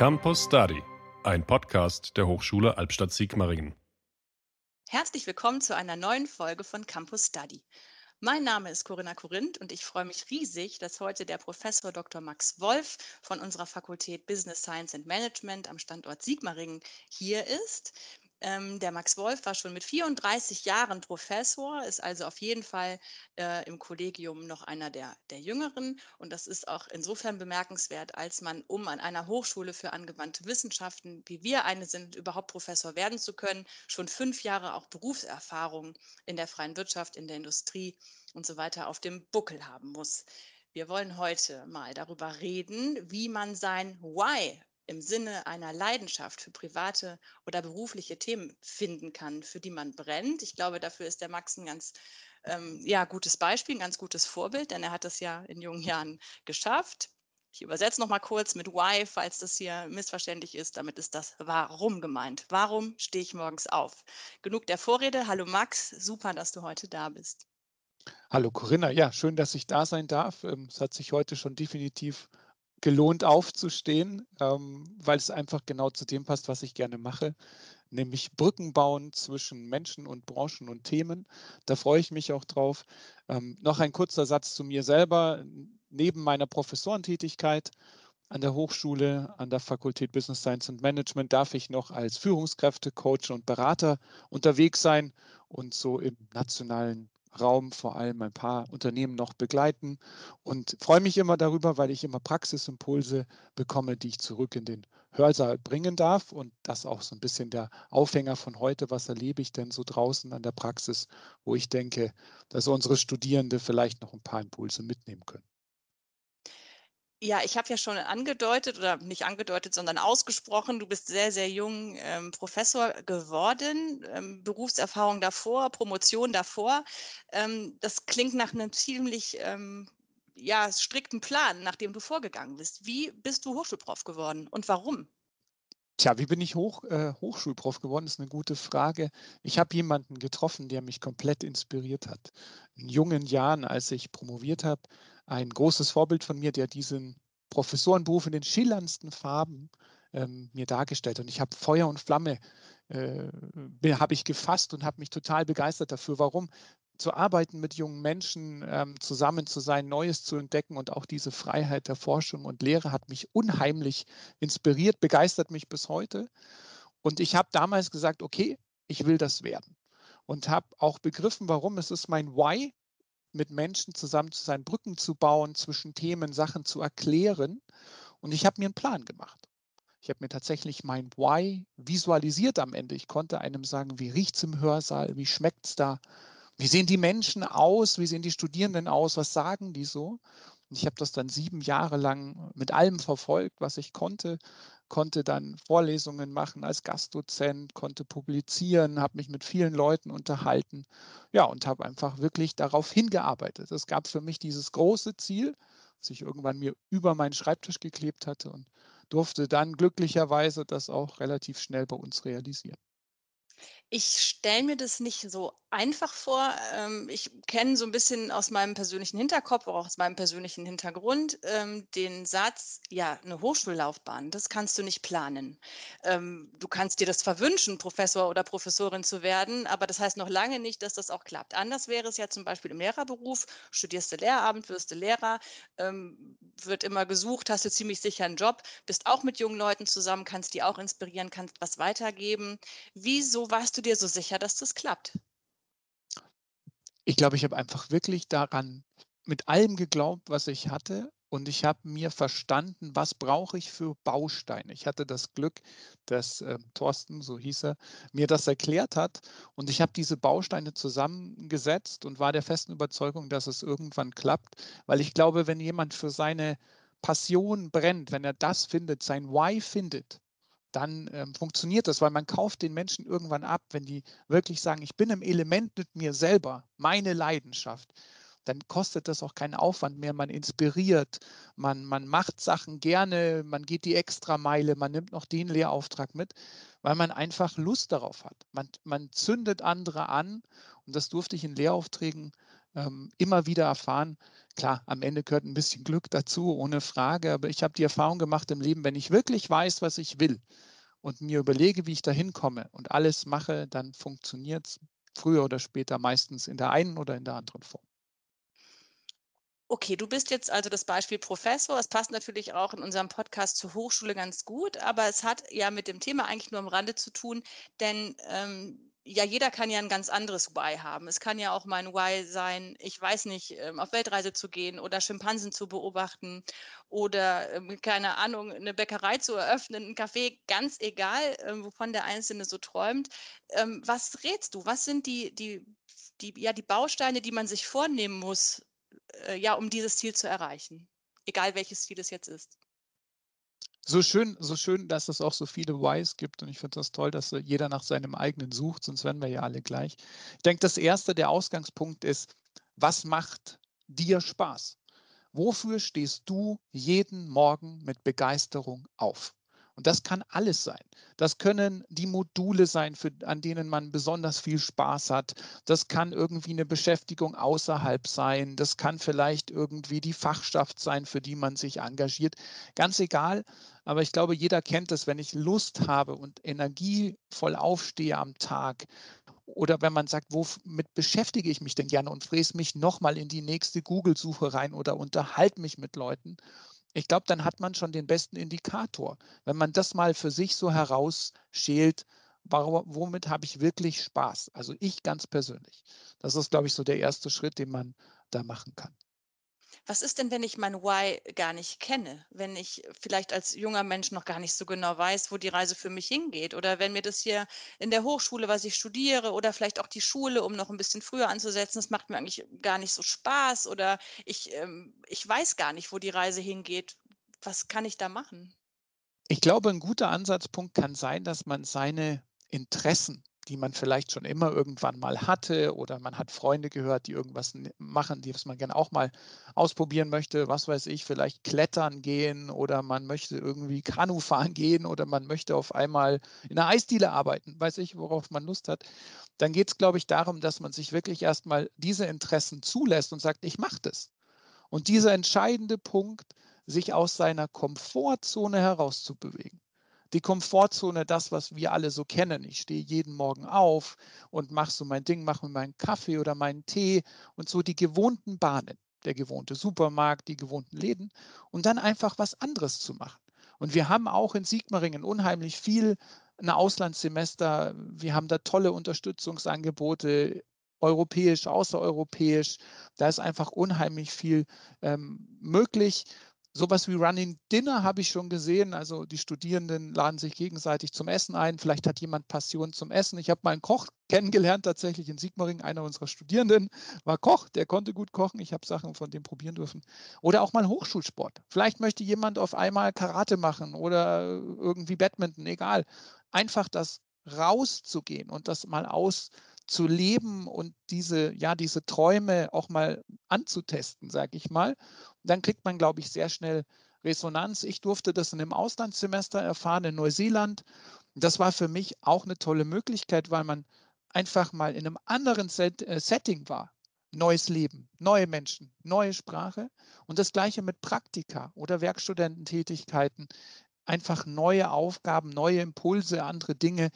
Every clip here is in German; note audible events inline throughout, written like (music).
Campus Study, ein Podcast der Hochschule Albstadt-Sigmaringen. Herzlich willkommen zu einer neuen Folge von Campus Study. Mein Name ist Corinna Korinth und ich freue mich riesig, dass heute der Professor Dr. Max Wolf von unserer Fakultät Business Science and Management am Standort Sigmaringen hier ist. Ähm, der Max Wolf war schon mit 34 Jahren Professor, ist also auf jeden Fall äh, im Kollegium noch einer der, der Jüngeren. Und das ist auch insofern bemerkenswert, als man, um an einer Hochschule für angewandte Wissenschaften, wie wir eine sind, überhaupt Professor werden zu können, schon fünf Jahre auch Berufserfahrung in der freien Wirtschaft, in der Industrie und so weiter auf dem Buckel haben muss. Wir wollen heute mal darüber reden, wie man sein Why im Sinne einer Leidenschaft für private oder berufliche Themen finden kann, für die man brennt. Ich glaube, dafür ist der Max ein ganz ähm, ja, gutes Beispiel, ein ganz gutes Vorbild, denn er hat das ja in jungen Jahren geschafft. Ich übersetze noch mal kurz mit Why, falls das hier missverständlich ist. Damit ist das Warum gemeint. Warum stehe ich morgens auf? Genug der Vorrede. Hallo Max, super, dass du heute da bist. Hallo Corinna, ja, schön, dass ich da sein darf. Ähm, es hat sich heute schon definitiv gelohnt aufzustehen, ähm, weil es einfach genau zu dem passt, was ich gerne mache, nämlich Brücken bauen zwischen Menschen und Branchen und Themen. Da freue ich mich auch drauf. Ähm, noch ein kurzer Satz zu mir selber. Neben meiner Professorentätigkeit an der Hochschule, an der Fakultät Business Science and Management darf ich noch als Führungskräfte, Coach und Berater unterwegs sein und so im nationalen Raum vor allem ein paar Unternehmen noch begleiten und freue mich immer darüber, weil ich immer Praxisimpulse bekomme, die ich zurück in den Hörsaal bringen darf und das auch so ein bisschen der Aufhänger von heute, was erlebe ich denn so draußen an der Praxis, wo ich denke, dass unsere Studierende vielleicht noch ein paar Impulse mitnehmen können. Ja, ich habe ja schon angedeutet oder nicht angedeutet, sondern ausgesprochen, du bist sehr, sehr jung ähm, Professor geworden, ähm, Berufserfahrung davor, Promotion davor. Ähm, das klingt nach einem ziemlich ähm, ja, strikten Plan, nach dem du vorgegangen bist. Wie bist du Hochschulprof geworden und warum? Tja, wie bin ich Hoch, äh, Hochschulprof geworden, ist eine gute Frage. Ich habe jemanden getroffen, der mich komplett inspiriert hat. In jungen Jahren, als ich promoviert habe, ein großes Vorbild von mir, der diesen Professorenberuf in den schillerndsten Farben ähm, mir dargestellt. Und ich habe Feuer und Flamme äh, habe ich gefasst und habe mich total begeistert dafür. Warum? Zu arbeiten mit jungen Menschen, ähm, zusammen zu sein, Neues zu entdecken und auch diese Freiheit der Forschung und Lehre hat mich unheimlich inspiriert, begeistert mich bis heute. Und ich habe damals gesagt, okay, ich will das werden. Und habe auch begriffen, warum. Es ist mein Why, mit Menschen zusammen zu sein, Brücken zu bauen, zwischen Themen Sachen zu erklären. Und ich habe mir einen Plan gemacht. Ich habe mir tatsächlich mein Why visualisiert am Ende. Ich konnte einem sagen, wie riecht es im Hörsaal, wie schmeckt es da, wie sehen die Menschen aus, wie sehen die Studierenden aus, was sagen die so. Und ich habe das dann sieben Jahre lang mit allem verfolgt, was ich konnte, konnte dann Vorlesungen machen als Gastdozent, konnte publizieren, habe mich mit vielen Leuten unterhalten, ja, und habe einfach wirklich darauf hingearbeitet. Es gab für mich dieses große Ziel, das ich irgendwann mir über meinen Schreibtisch geklebt hatte und durfte dann glücklicherweise das auch relativ schnell bei uns realisieren. Ich stelle mir das nicht so einfach vor. Ähm, ich kenne so ein bisschen aus meinem persönlichen Hinterkopf, auch aus meinem persönlichen Hintergrund, ähm, den Satz, ja, eine Hochschullaufbahn, das kannst du nicht planen. Ähm, du kannst dir das verwünschen, Professor oder Professorin zu werden, aber das heißt noch lange nicht, dass das auch klappt. Anders wäre es ja zum Beispiel im Lehrerberuf, studierst du Lehramt, wirst du Lehrer, wird immer gesucht, hast du ziemlich sicher einen Job, bist auch mit jungen Leuten zusammen, kannst die auch inspirieren, kannst was weitergeben. Wieso warst du dir so sicher, dass das klappt? Ich glaube, ich habe einfach wirklich daran mit allem geglaubt, was ich hatte. Und ich habe mir verstanden, was brauche ich für Bausteine. Ich hatte das Glück, dass äh, Thorsten, so hieß er, mir das erklärt hat. Und ich habe diese Bausteine zusammengesetzt und war der festen Überzeugung, dass es irgendwann klappt. Weil ich glaube, wenn jemand für seine Passion brennt, wenn er das findet, sein Why findet, dann ähm, funktioniert das, weil man kauft den Menschen irgendwann ab, wenn die wirklich sagen, ich bin im Element mit mir selber, meine Leidenschaft, dann kostet das auch keinen Aufwand mehr. Man inspiriert, man, man macht Sachen gerne, man geht die Extrameile, man nimmt noch den Lehrauftrag mit, weil man einfach Lust darauf hat. Man, man zündet andere an und das durfte ich in Lehraufträgen ähm, immer wieder erfahren, klar, am Ende gehört ein bisschen Glück dazu, ohne Frage, aber ich habe die Erfahrung gemacht im Leben, wenn ich wirklich weiß, was ich will und mir überlege, wie ich da hinkomme und alles mache, dann funktioniert es früher oder später meistens in der einen oder in der anderen Form. Okay, du bist jetzt also das Beispiel Professor. Es passt natürlich auch in unserem Podcast zur Hochschule ganz gut, aber es hat ja mit dem Thema eigentlich nur am Rande zu tun, denn ähm, ja, jeder kann ja ein ganz anderes Why haben. Es kann ja auch mein Why sein, ich weiß nicht, ähm, auf Weltreise zu gehen oder Schimpansen zu beobachten oder, ähm, keine Ahnung, eine Bäckerei zu eröffnen, ein Café, ganz egal, ähm, wovon der Einzelne so träumt. was rätst du? Was sind die, die, die, ja, die Bausteine, die man sich vornehmen muss, äh, ja, um dieses Ziel zu erreichen, egal welches Ziel es jetzt ist. So schön, so schön, dass es auch so viele Whys gibt und ich finde das toll, dass jeder nach seinem eigenen sucht, sonst wären wir ja alle gleich. Ich denke, das erste, der Ausgangspunkt ist, was macht dir Spaß? Wofür stehst du jeden Morgen mit Begeisterung auf? Und das kann alles sein. Das können die Module sein, für, an denen man besonders viel Spaß hat. Das kann irgendwie eine Beschäftigung außerhalb sein. Das kann vielleicht irgendwie die Fachschaft sein, für die man sich engagiert. Ganz egal. Aber ich glaube, jeder kennt es, wenn ich Lust habe und energievoll aufstehe am Tag. Oder wenn man sagt, womit beschäftige ich mich denn gerne und fräse mich nochmal in die nächste Google-Suche rein oder unterhalte mich mit Leuten ich glaube, dann hat man schon den besten Indikator. Wenn man das mal für sich so herausschält, womit habe ich wirklich Spaß? Also ich ganz persönlich. Das ist, glaube ich, so der erste Schritt, den man da machen kann. Was ist denn, wenn ich mein Why gar nicht kenne? Wenn ich vielleicht als junger Mensch noch gar nicht so genau weiß, wo die Reise für mich hingeht? Oder wenn mir das hier in der Hochschule, was ich studiere, oder vielleicht auch die Schule, um noch ein bisschen früher anzusetzen, das macht mir eigentlich gar nicht so Spaß oder ich, ähm, ich weiß gar nicht, wo die Reise hingeht. Was kann ich da machen? Ich glaube, ein guter Ansatzpunkt kann sein, dass man seine Interessen die man vielleicht schon immer irgendwann mal hatte oder man hat Freunde gehört, die irgendwas machen, die man gerne auch mal ausprobieren möchte, was weiß ich, vielleicht klettern gehen oder man möchte irgendwie Kanu (laughs) fahren gehen oder man möchte auf einmal in einer Eisdiele arbeiten, weiß ich, worauf man Lust hat. Dann geht es, glaube ich, darum, dass man sich wirklich erstmal diese Interessen zulässt und sagt, ich mache das. Und dieser entscheidende Punkt, sich aus seiner Komfortzone herauszubewegen die Komfortzone, das, was wir alle so kennen. Ich stehe jeden Morgen auf und mache so mein Ding, mache mir meinen Kaffee oder meinen Tee und so die gewohnten Bahnen, der gewohnte Supermarkt, die gewohnten Läden und dann einfach was anderes zu machen. Und wir haben auch in Sigmaringen unheimlich viel ein Auslandssemester. Wir haben da tolle Unterstützungsangebote europäisch, außereuropäisch. Da ist einfach unheimlich viel ähm, möglich. Sowas wie Running Dinner habe ich schon gesehen. Also die Studierenden laden sich gegenseitig zum Essen ein. Vielleicht hat jemand Passion zum Essen. Ich habe mal einen Koch (laughs) kennengelernt, tatsächlich in Sigmaring. Einer unserer Studierenden war Koch, der konnte gut kochen. Ich habe Sachen von dem probieren dürfen. Oder auch mal Hochschulsport. Vielleicht möchte jemand auf einmal Karate machen oder irgendwie Badminton, egal. Einfach das rauszugehen und das mal aus zu leben und diese, ja, diese Träume auch mal anzutesten, sage ich mal. Dann kriegt man, glaube ich, sehr schnell Resonanz. Ich durfte das in einem Auslandssemester erfahren in Neuseeland. Das war für mich auch eine tolle Möglichkeit, weil man einfach mal in einem anderen Set, äh, Setting war. Neues Leben, neue Menschen, neue Sprache und das gleiche mit Praktika oder Werkstudententätigkeiten. Einfach neue Aufgaben, neue Impulse, andere Dinge.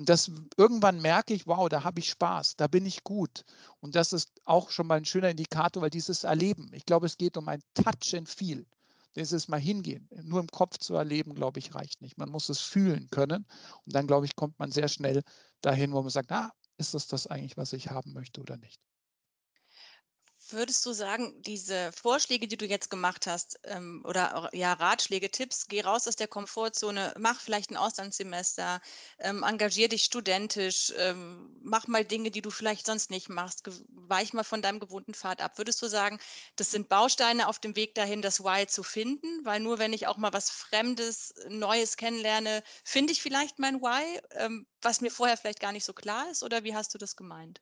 Und das irgendwann merke ich, wow, da habe ich Spaß, da bin ich gut. Und das ist auch schon mal ein schöner Indikator, weil dieses Erleben, ich glaube, es geht um ein Touch and Feel. Dieses Mal hingehen. Nur im Kopf zu erleben, glaube ich, reicht nicht. Man muss es fühlen können. Und dann, glaube ich, kommt man sehr schnell dahin, wo man sagt, ah, ist das das eigentlich, was ich haben möchte oder nicht? Würdest du sagen, diese Vorschläge, die du jetzt gemacht hast, ähm, oder ja, Ratschläge, Tipps, geh raus aus der Komfortzone, mach vielleicht ein Auslandssemester, ähm, engagier dich studentisch, ähm, mach mal Dinge, die du vielleicht sonst nicht machst, weich mal von deinem gewohnten Pfad ab. Würdest du sagen, das sind Bausteine auf dem Weg dahin, das Why zu finden? Weil nur wenn ich auch mal was Fremdes, Neues kennenlerne, finde ich vielleicht mein Why, ähm, was mir vorher vielleicht gar nicht so klar ist? Oder wie hast du das gemeint?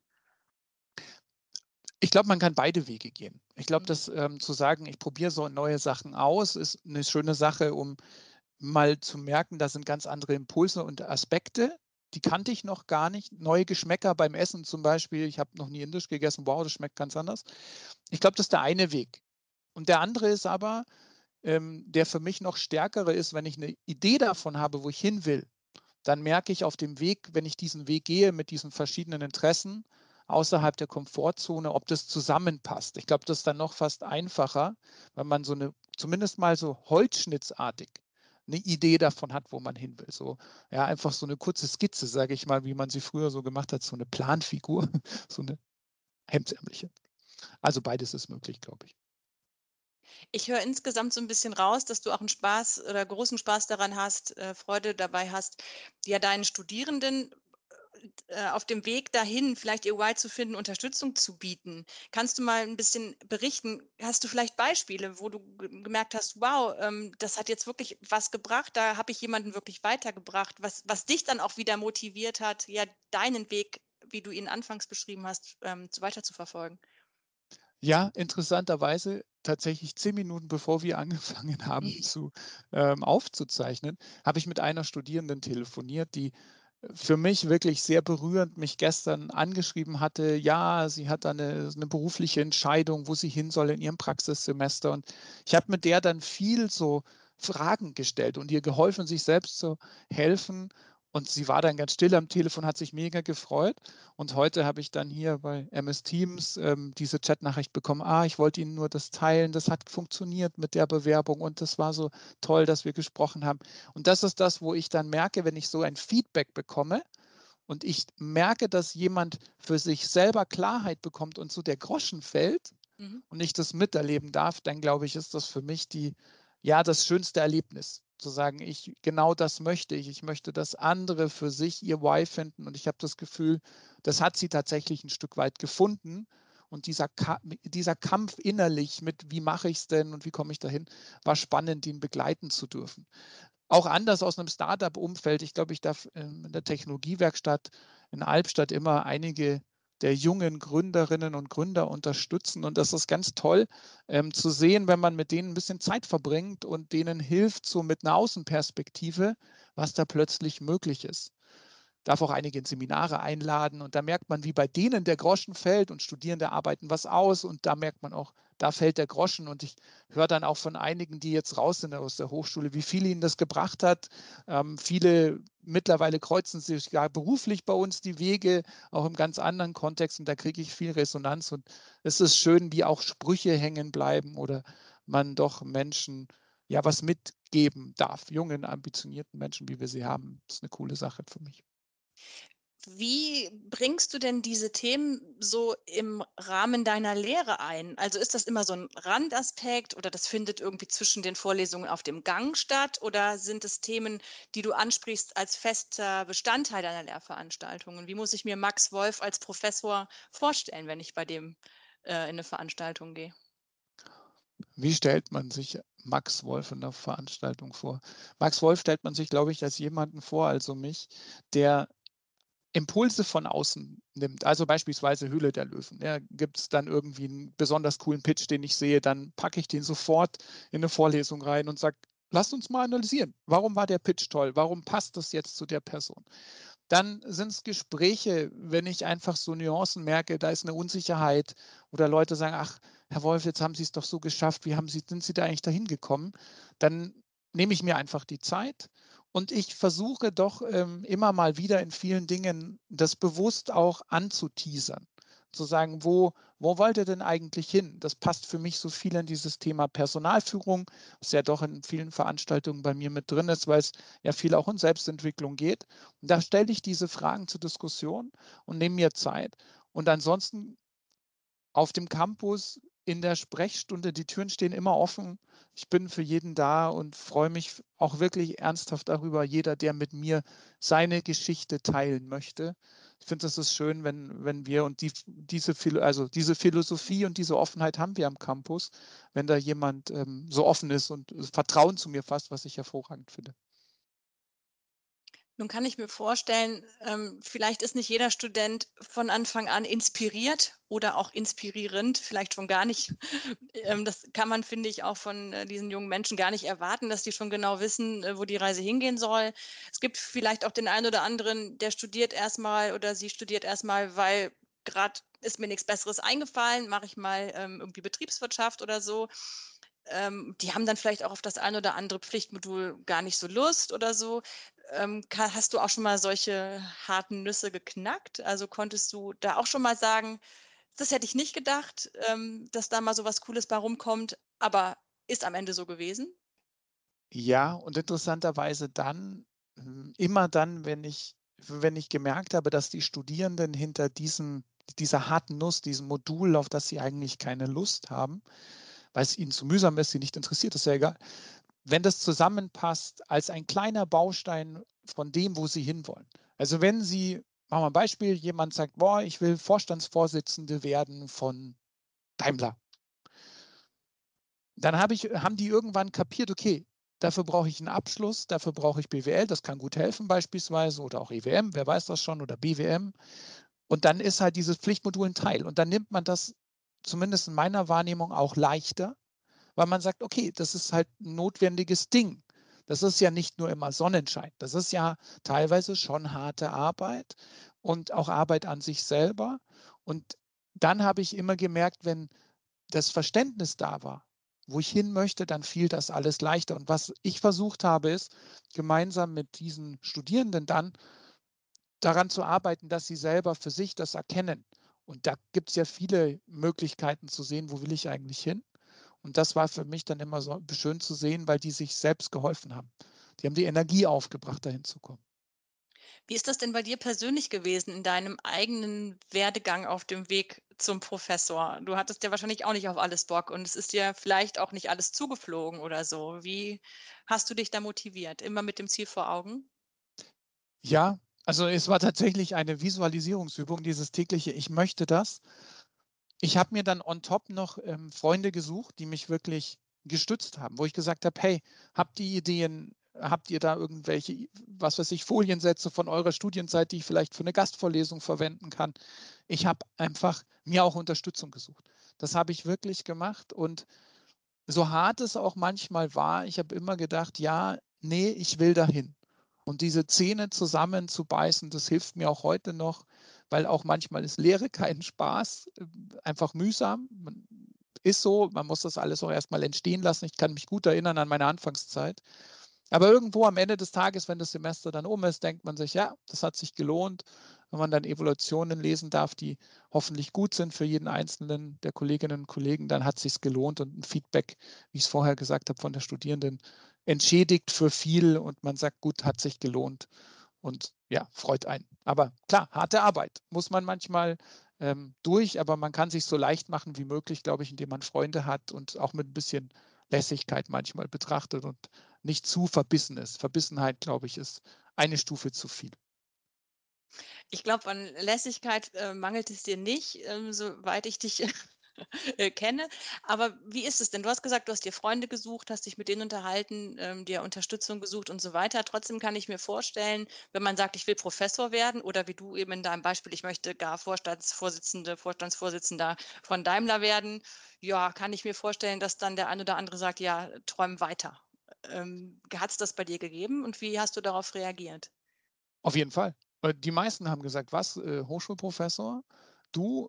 Ich glaube, man kann beide Wege gehen. Ich glaube, mhm. dass ähm, zu sagen, ich probiere so neue Sachen aus, ist eine schöne Sache, um mal zu merken, da sind ganz andere Impulse und Aspekte die kannte ich noch gar nicht. Neue Geschmäcker beim Essen zum Beispiel. Ich habe noch nie indisch gegessen. Wow, das schmeckt ganz anders. Ich glaube, das ist der eine Weg. Und der andere ist aber, ähm, der für mich noch stärkere ist, wenn ich eine Idee davon habe, wo ich hin will, dann merke ich auf dem Weg, wenn ich diesen Weg gehe mit diesen verschiedenen Interessen außerhalb der Komfortzone, ob das zusammenpasst. Ich glaube, das ist dann noch fast einfacher, wenn man so eine, zumindest mal so holzschnittsartig eine Idee davon hat, wo man hin will. So, ja, einfach so eine kurze Skizze, sage ich mal, wie man sie früher so gemacht hat, so eine Planfigur, (laughs) so eine hemdsärmliche. Also beides ist möglich, glaube ich. Ich höre insgesamt so ein bisschen raus, dass du auch einen Spaß oder großen Spaß daran hast, äh, Freude dabei hast, ja deinen Studierenden äh, auf dem Weg dahin, vielleicht ihr Why zu finden, Unterstützung zu bieten. Kannst du mal ein bisschen berichten? Hast du vielleicht Beispiele, wo du gemerkt hast, wow, ähm, das hat jetzt wirklich was gebracht, da habe ich jemanden wirklich weitergebracht, was, was dich dann auch wieder motiviert hat, ja, deinen Weg, wie du ihn anfangs beschrieben hast, ähm, weiter zu verfolgen? Ja, interessanterweise tatsächlich zehn Minuten bevor wir (laughs) angefangen haben zu ähm, aufzuzeichnen, habe ich mit einer Studierenden telefoniert, die für mich wirklich sehr berührend mich gestern angeschrieben hatte, ja, sie hat eine, eine berufliche Entscheidung, wo sie hin soll in ihrem Praxissemester. Und ich habe mit der dann viel so Fragen gestellt und ihr geholfen, sich selbst zu helfen. Und sie war dann ganz still am Telefon, hat sich mega gefreut. Und heute habe ich dann hier bei MS Teams ähm, diese Chatnachricht bekommen. Ah, ich wollte Ihnen nur das teilen. Das hat funktioniert mit der Bewerbung und das war so toll, dass wir gesprochen haben. Und das ist das, wo ich dann merke, wenn ich so ein Feedback bekomme und ich merke, dass jemand für sich selber Klarheit bekommt und so der Groschen fällt mhm. und ich das miterleben darf, dann glaube ich, ist das für mich die, ja, das schönste Erlebnis zu sagen, ich genau das möchte ich. Ich möchte, dass andere für sich ihr Why finden. Und ich habe das Gefühl, das hat sie tatsächlich ein Stück weit gefunden. Und dieser, dieser Kampf innerlich mit, wie mache ich es denn und wie komme ich dahin, war spannend, ihn begleiten zu dürfen. Auch anders aus einem Startup-Umfeld. Ich glaube, ich darf ähm, in der Technologiewerkstatt in Albstadt immer einige der jungen Gründerinnen und Gründer unterstützen. Und das ist ganz toll ähm, zu sehen, wenn man mit denen ein bisschen Zeit verbringt und denen hilft, so mit einer Außenperspektive, was da plötzlich möglich ist darf auch einige in Seminare einladen und da merkt man, wie bei denen der Groschen fällt und Studierende arbeiten was aus und da merkt man auch, da fällt der Groschen und ich höre dann auch von einigen, die jetzt raus sind aus der Hochschule, wie viel ihnen das gebracht hat. Ähm, viele mittlerweile kreuzen sich ja beruflich bei uns die Wege, auch im ganz anderen Kontext und da kriege ich viel Resonanz und es ist schön, wie auch Sprüche hängen bleiben oder man doch Menschen ja was mitgeben darf, jungen, ambitionierten Menschen, wie wir sie haben. Das ist eine coole Sache für mich. Wie bringst du denn diese Themen so im Rahmen deiner Lehre ein? Also ist das immer so ein Randaspekt oder das findet irgendwie zwischen den Vorlesungen auf dem Gang statt oder sind es Themen, die du ansprichst als fester Bestandteil deiner Lehrveranstaltungen? Wie muss ich mir Max Wolf als Professor vorstellen, wenn ich bei dem äh, in eine Veranstaltung gehe? Wie stellt man sich Max Wolf in der Veranstaltung vor? Max Wolf stellt man sich, glaube ich, als jemanden vor, also mich, der Impulse von außen nimmt, also beispielsweise Höhle der Löwen. Ja, Gibt es dann irgendwie einen besonders coolen Pitch, den ich sehe, dann packe ich den sofort in eine Vorlesung rein und sage, lasst uns mal analysieren. Warum war der Pitch toll? Warum passt das jetzt zu der Person? Dann sind es Gespräche, wenn ich einfach so Nuancen merke, da ist eine Unsicherheit oder Leute sagen, ach, Herr Wolf, jetzt haben Sie es doch so geschafft, wie haben Sie, sind Sie da eigentlich dahin gekommen? Dann nehme ich mir einfach die Zeit und ich versuche doch ähm, immer mal wieder in vielen Dingen das bewusst auch anzuteasern. Zu sagen, wo, wo wollt ihr denn eigentlich hin? Das passt für mich so viel in dieses Thema Personalführung, was ja doch in vielen Veranstaltungen bei mir mit drin ist, weil es ja viel auch um Selbstentwicklung geht. Und da stelle ich diese Fragen zur Diskussion und nehme mir Zeit. Und ansonsten auf dem Campus in der Sprechstunde, die Türen stehen immer offen. Ich bin für jeden da und freue mich auch wirklich ernsthaft darüber, jeder, der mit mir seine Geschichte teilen möchte. Ich finde, es ist schön, wenn, wenn wir und die, diese, also diese Philosophie und diese Offenheit haben wir am Campus, wenn da jemand ähm, so offen ist und Vertrauen zu mir fasst, was ich hervorragend finde. Nun kann ich mir vorstellen, ähm, vielleicht ist nicht jeder Student von Anfang an inspiriert oder auch inspirierend, vielleicht schon gar nicht. (laughs) Ähm, das kann man, finde ich, auch von äh, diesen jungen Menschen gar nicht erwarten, dass die schon genau wissen, äh, wo die Reise hingehen soll. Es gibt vielleicht auch den einen oder anderen, der studiert erstmal oder sie studiert erstmal, weil gerade ist mir nichts Besseres eingefallen, mache ich mal ähm, irgendwie Betriebswirtschaft oder so. Ähm, die haben dann vielleicht auch auf das ein oder andere Pflichtmodul gar nicht so Lust oder so. Ähm, hast du auch schon mal solche harten Nüsse geknackt? Also konntest du da auch schon mal sagen, das hätte ich nicht gedacht, ähm, dass da mal so was Cooles bei rumkommt, aber ist am Ende so gewesen? Ja, und interessanterweise dann, hm, immer dann, wenn ich, wenn ich gemerkt habe, dass die Studierenden hinter diesem, dieser harten Nuss, diesem Modul, auf das sie eigentlich keine Lust haben, weil es ihnen zu mühsam ist, sie nicht interessiert, ist ja egal, wenn das zusammenpasst als ein kleiner Baustein von dem, wo Sie hinwollen. Also wenn Sie, machen wir ein Beispiel, jemand sagt, boah, ich will Vorstandsvorsitzende werden von Daimler. Dann habe ich, haben die irgendwann kapiert, okay, dafür brauche ich einen Abschluss, dafür brauche ich BWL, das kann gut helfen beispielsweise, oder auch EWM, wer weiß das schon, oder BWM. Und dann ist halt dieses Pflichtmodul ein Teil. Und dann nimmt man das zumindest in meiner Wahrnehmung auch leichter, weil man sagt, okay, das ist halt ein notwendiges Ding. Das ist ja nicht nur immer Sonnenschein. Das ist ja teilweise schon harte Arbeit und auch Arbeit an sich selber. Und dann habe ich immer gemerkt, wenn das Verständnis da war, wo ich hin möchte, dann fiel das alles leichter. Und was ich versucht habe, ist, gemeinsam mit diesen Studierenden dann daran zu arbeiten, dass sie selber für sich das erkennen. Und da gibt es ja viele Möglichkeiten zu sehen, wo will ich eigentlich hin. Und das war für mich dann immer so schön zu sehen, weil die sich selbst geholfen haben. Die haben die Energie aufgebracht, dahin zu kommen. Wie ist das denn bei dir persönlich gewesen in deinem eigenen Werdegang auf dem Weg zum Professor? Du hattest ja wahrscheinlich auch nicht auf alles Bock und es ist dir vielleicht auch nicht alles zugeflogen oder so. Wie hast du dich da motiviert? Immer mit dem Ziel vor Augen? Ja, also es war tatsächlich eine Visualisierungsübung, dieses tägliche Ich möchte das ich habe mir dann on top noch ähm, Freunde gesucht, die mich wirklich gestützt haben, wo ich gesagt habe, hey, habt ihr Ideen, habt ihr da irgendwelche, was weiß ich, Foliensätze von eurer Studienzeit, die ich vielleicht für eine Gastvorlesung verwenden kann? Ich habe einfach mir auch Unterstützung gesucht. Das habe ich wirklich gemacht und so hart es auch manchmal war, ich habe immer gedacht, ja, nee, ich will dahin. Und diese Zähne zusammenzubeißen, das hilft mir auch heute noch, weil auch manchmal ist Lehre (laughs) kein Spaß, äh, einfach mühsam. Man, ist so, man muss das alles auch erstmal entstehen lassen. Ich kann mich gut erinnern an meine Anfangszeit. Aber irgendwo am Ende des Tages, wenn das Semester dann um ist, denkt man sich, ja, das hat sich gelohnt. Wenn man dann Evaluationen lesen darf, die hoffentlich gut sind für jeden einzelnen der Kolleginnen und Kollegen, dann hat es sich gelohnt und ein Feedback, wie ich es vorher gesagt habe, von der Studierenden entschädigt für viel und man sagt, gut, hat sich gelohnt und ja, freut einen. Aber klar, harte Arbeit muss man manchmal ähm, durch, aber man kann sich so leicht machen wie möglich, glaube ich, indem man Freunde hat und auch mit ein bisschen Lässigkeit manchmal betrachtet und nicht zu verbissen ist. Verbissenheit, glaube ich, ist eine Stufe zu viel. Ich glaube, an Lässigkeit äh, mangelt es dir nicht, ähm, soweit ich dich kenne. Aber wie ist es denn? Du hast gesagt, du hast dir Freunde gesucht, hast dich mit denen unterhalten, ähm, dir Unterstützung gesucht und so weiter. Trotzdem kann ich mir vorstellen, wenn man sagt, ich will Professor werden oder wie du eben in deinem Beispiel, ich möchte gar Vorstandsvorsitzende, Vorstandsvorsitzender von Daimler werden, ja, kann ich mir vorstellen, dass dann der ein oder andere sagt, ja, träum weiter. Ähm, Hat es das bei dir gegeben und wie hast du darauf reagiert? Auf jeden Fall. Äh, die meisten haben gesagt, was, äh, Hochschulprofessor? Du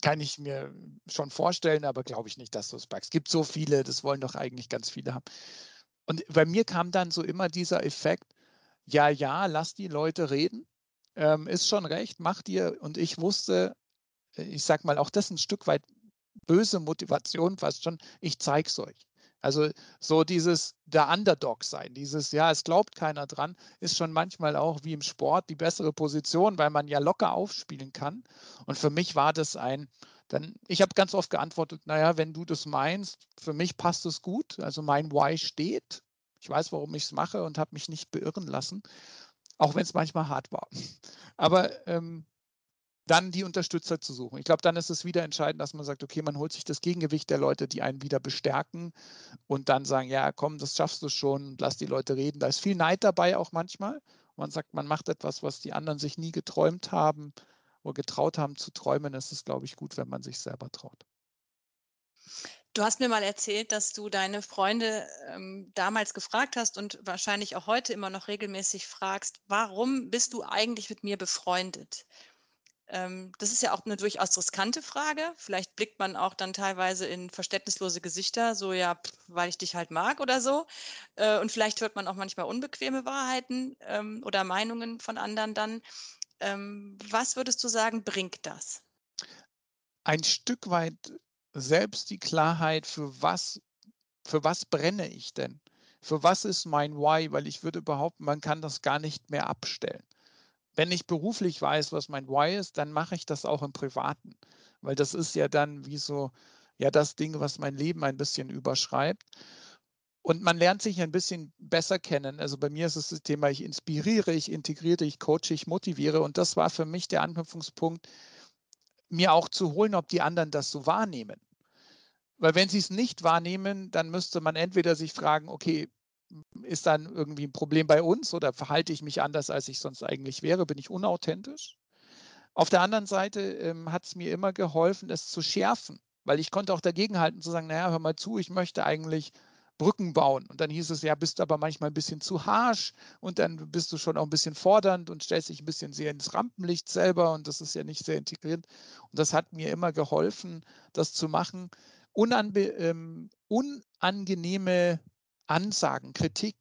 kann ich mir schon vorstellen, aber glaube ich nicht, dass es packst. Es gibt so viele, das wollen doch eigentlich ganz viele haben. Und bei mir kam dann so immer dieser Effekt, ja, ja, lass die Leute reden, ähm, ist schon recht, macht ihr. Und ich wusste, äh, ich sag mal, auch das ein Stück weit böse Motivation fast schon, ich zeige es euch. Also so dieses der Underdog sein, dieses ja, es glaubt keiner dran, ist schon manchmal auch wie im Sport die bessere Position, weil man ja locker aufspielen kann. Und für mich war das ein, dann, ich habe ganz oft geantwortet, naja, wenn du das meinst, für mich passt es gut. Also mein Why steht. Ich weiß, warum ich es mache und habe mich nicht beirren lassen, auch wenn es manchmal hart war. (laughs) Aber ähm, dann die Unterstützer zu suchen. Ich glaube, dann ist es wieder entscheidend, dass man sagt, okay, man holt sich das Gegengewicht der Leute, die einen wieder bestärken und dann sagen, ja, komm, das schaffst du schon, lass die Leute reden. Da ist viel Neid dabei auch manchmal. Man sagt, man macht etwas, was die anderen sich nie geträumt haben oder getraut haben zu träumen. Es ist, glaube ich, gut, wenn man sich selber traut. Du hast mir mal erzählt, dass du deine Freunde ähm, damals gefragt hast und wahrscheinlich auch heute immer noch regelmäßig fragst, warum bist du eigentlich mit mir befreundet? Ähm, das ist ja auch eine durchaus riskante Frage. Vielleicht blickt man auch dann teilweise in verständnislose Gesichter, so ja, pff, weil ich dich halt mag oder so. Äh, und vielleicht hört man auch manchmal unbequeme Wahrheiten ähm, oder Meinungen von anderen dann. Ähm, was würdest du sagen, bringt das? Ein Stück weit selbst die Klarheit, für was, für was brenne ich denn? Für was ist mein Why? Weil ich würde behaupten, man kann das gar nicht mehr abstellen. Wenn ich beruflich weiß, was mein Why ist, dann mache ich das auch im Privaten. Weil das ist ja dann wie so, ja, das Ding, was mein Leben ein bisschen überschreibt. Und man lernt sich ein bisschen besser kennen. Also bei mir ist es das Thema, ich inspiriere, ich integriere, ich coache, ich motiviere. Und das war für mich der Anknüpfungspunkt, mir auch zu holen, ob die anderen das so wahrnehmen. Weil wenn sie es nicht wahrnehmen, dann müsste man entweder sich fragen, okay, ist dann irgendwie ein Problem bei uns oder verhalte ich mich anders, als ich sonst eigentlich wäre? Bin ich unauthentisch? Auf der anderen Seite ähm, hat es mir immer geholfen, es zu schärfen, weil ich konnte auch dagegenhalten, zu sagen, naja, hör mal zu, ich möchte eigentlich Brücken bauen. Und dann hieß es, ja, bist aber manchmal ein bisschen zu harsch und dann bist du schon auch ein bisschen fordernd und stellst dich ein bisschen sehr ins Rampenlicht selber und das ist ja nicht sehr integrierend. Und das hat mir immer geholfen, das zu machen. Unanbe ähm, unangenehme Ansagen, Kritik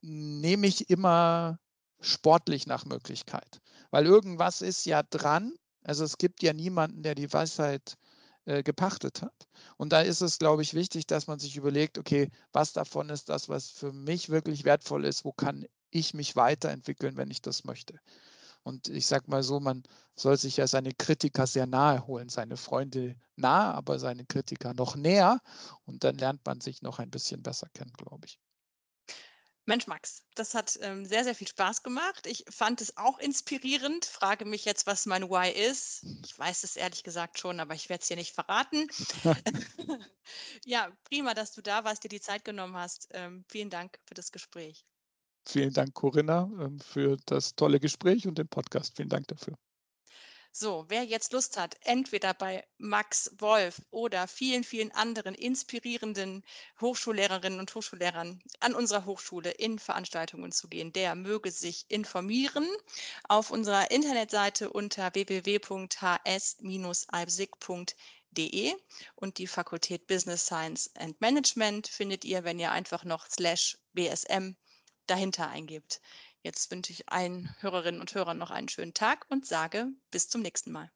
nehme ich immer sportlich nach Möglichkeit, weil irgendwas ist ja dran. Also es gibt ja niemanden, der die Weisheit äh, gepachtet hat. Und da ist es, glaube ich, wichtig, dass man sich überlegt, okay, was davon ist das, was für mich wirklich wertvoll ist, wo kann ich mich weiterentwickeln, wenn ich das möchte. Und ich sage mal so, man soll sich ja seine Kritiker sehr nahe holen, seine Freunde nah, aber seine Kritiker noch näher. Und dann lernt man sich noch ein bisschen besser kennen, glaube ich. Mensch, Max, das hat ähm, sehr, sehr viel Spaß gemacht. Ich fand es auch inspirierend. Frage mich jetzt, was mein Why ist. Ich weiß es ehrlich gesagt schon, aber ich werde es dir nicht verraten. (laughs) (laughs) ja, prima, dass du da warst, dir die Zeit genommen hast. Ähm, vielen Dank für das Gespräch. Vielen Dank, Corinna, ähm, für das tolle Gespräch und den Podcast. Vielen Dank dafür. So, wer jetzt Lust hat, entweder bei Max Wolf oder vielen, vielen anderen inspirierenden Hochschullehrerinnen und Hochschullehrern an unserer Hochschule in Veranstaltungen zu gehen, der möge sich informieren auf unserer Internetseite unter www.hs-albsig.de und die Fakultät Business Science and Management findet ihr, wenn ihr einfach noch slash BSM dahinter eingibt. Jetzt wünsche ich allen Hörerinnen und Hörern noch einen schönen Tag und sage bis zum nächsten Mal.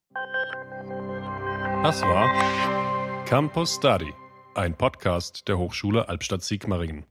Das war Campus Study, ein Podcast der Hochschule Albstadt-Sigmaringen.